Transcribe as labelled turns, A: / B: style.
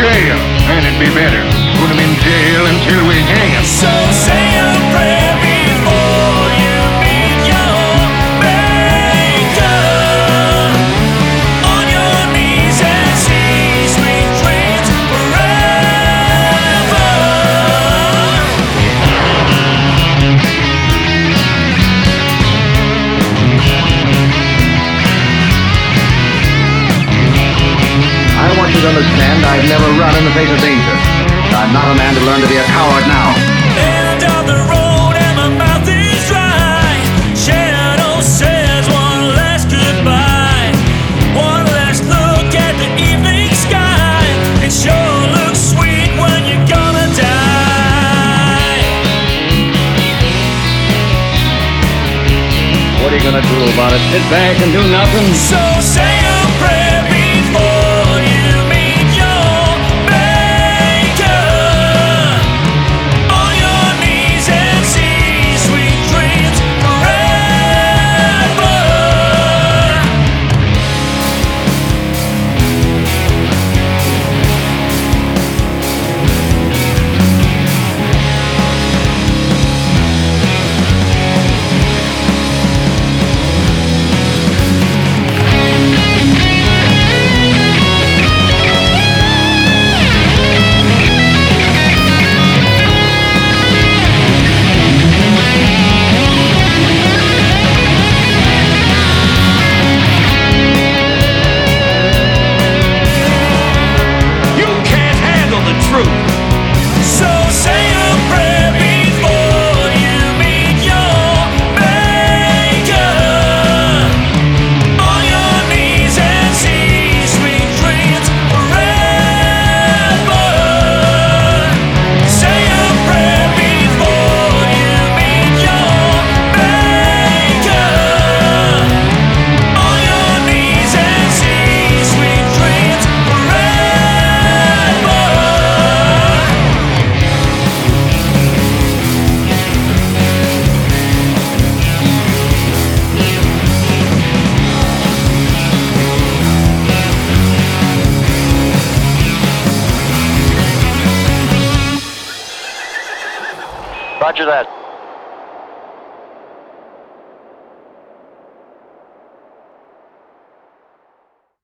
A: jail, and it'd be better. Put him in jail until we hang him.
B: So say
C: understand I've never run in the face of danger. I'm not a man to learn to be a coward now.
B: End of the road and my mouth is dry. Shadow says one last goodbye. One last look at the evening sky. It sure looks sweet when you're gonna die.
C: What are you gonna do about it? Sit back and do nothing?
B: So say
C: Roger that.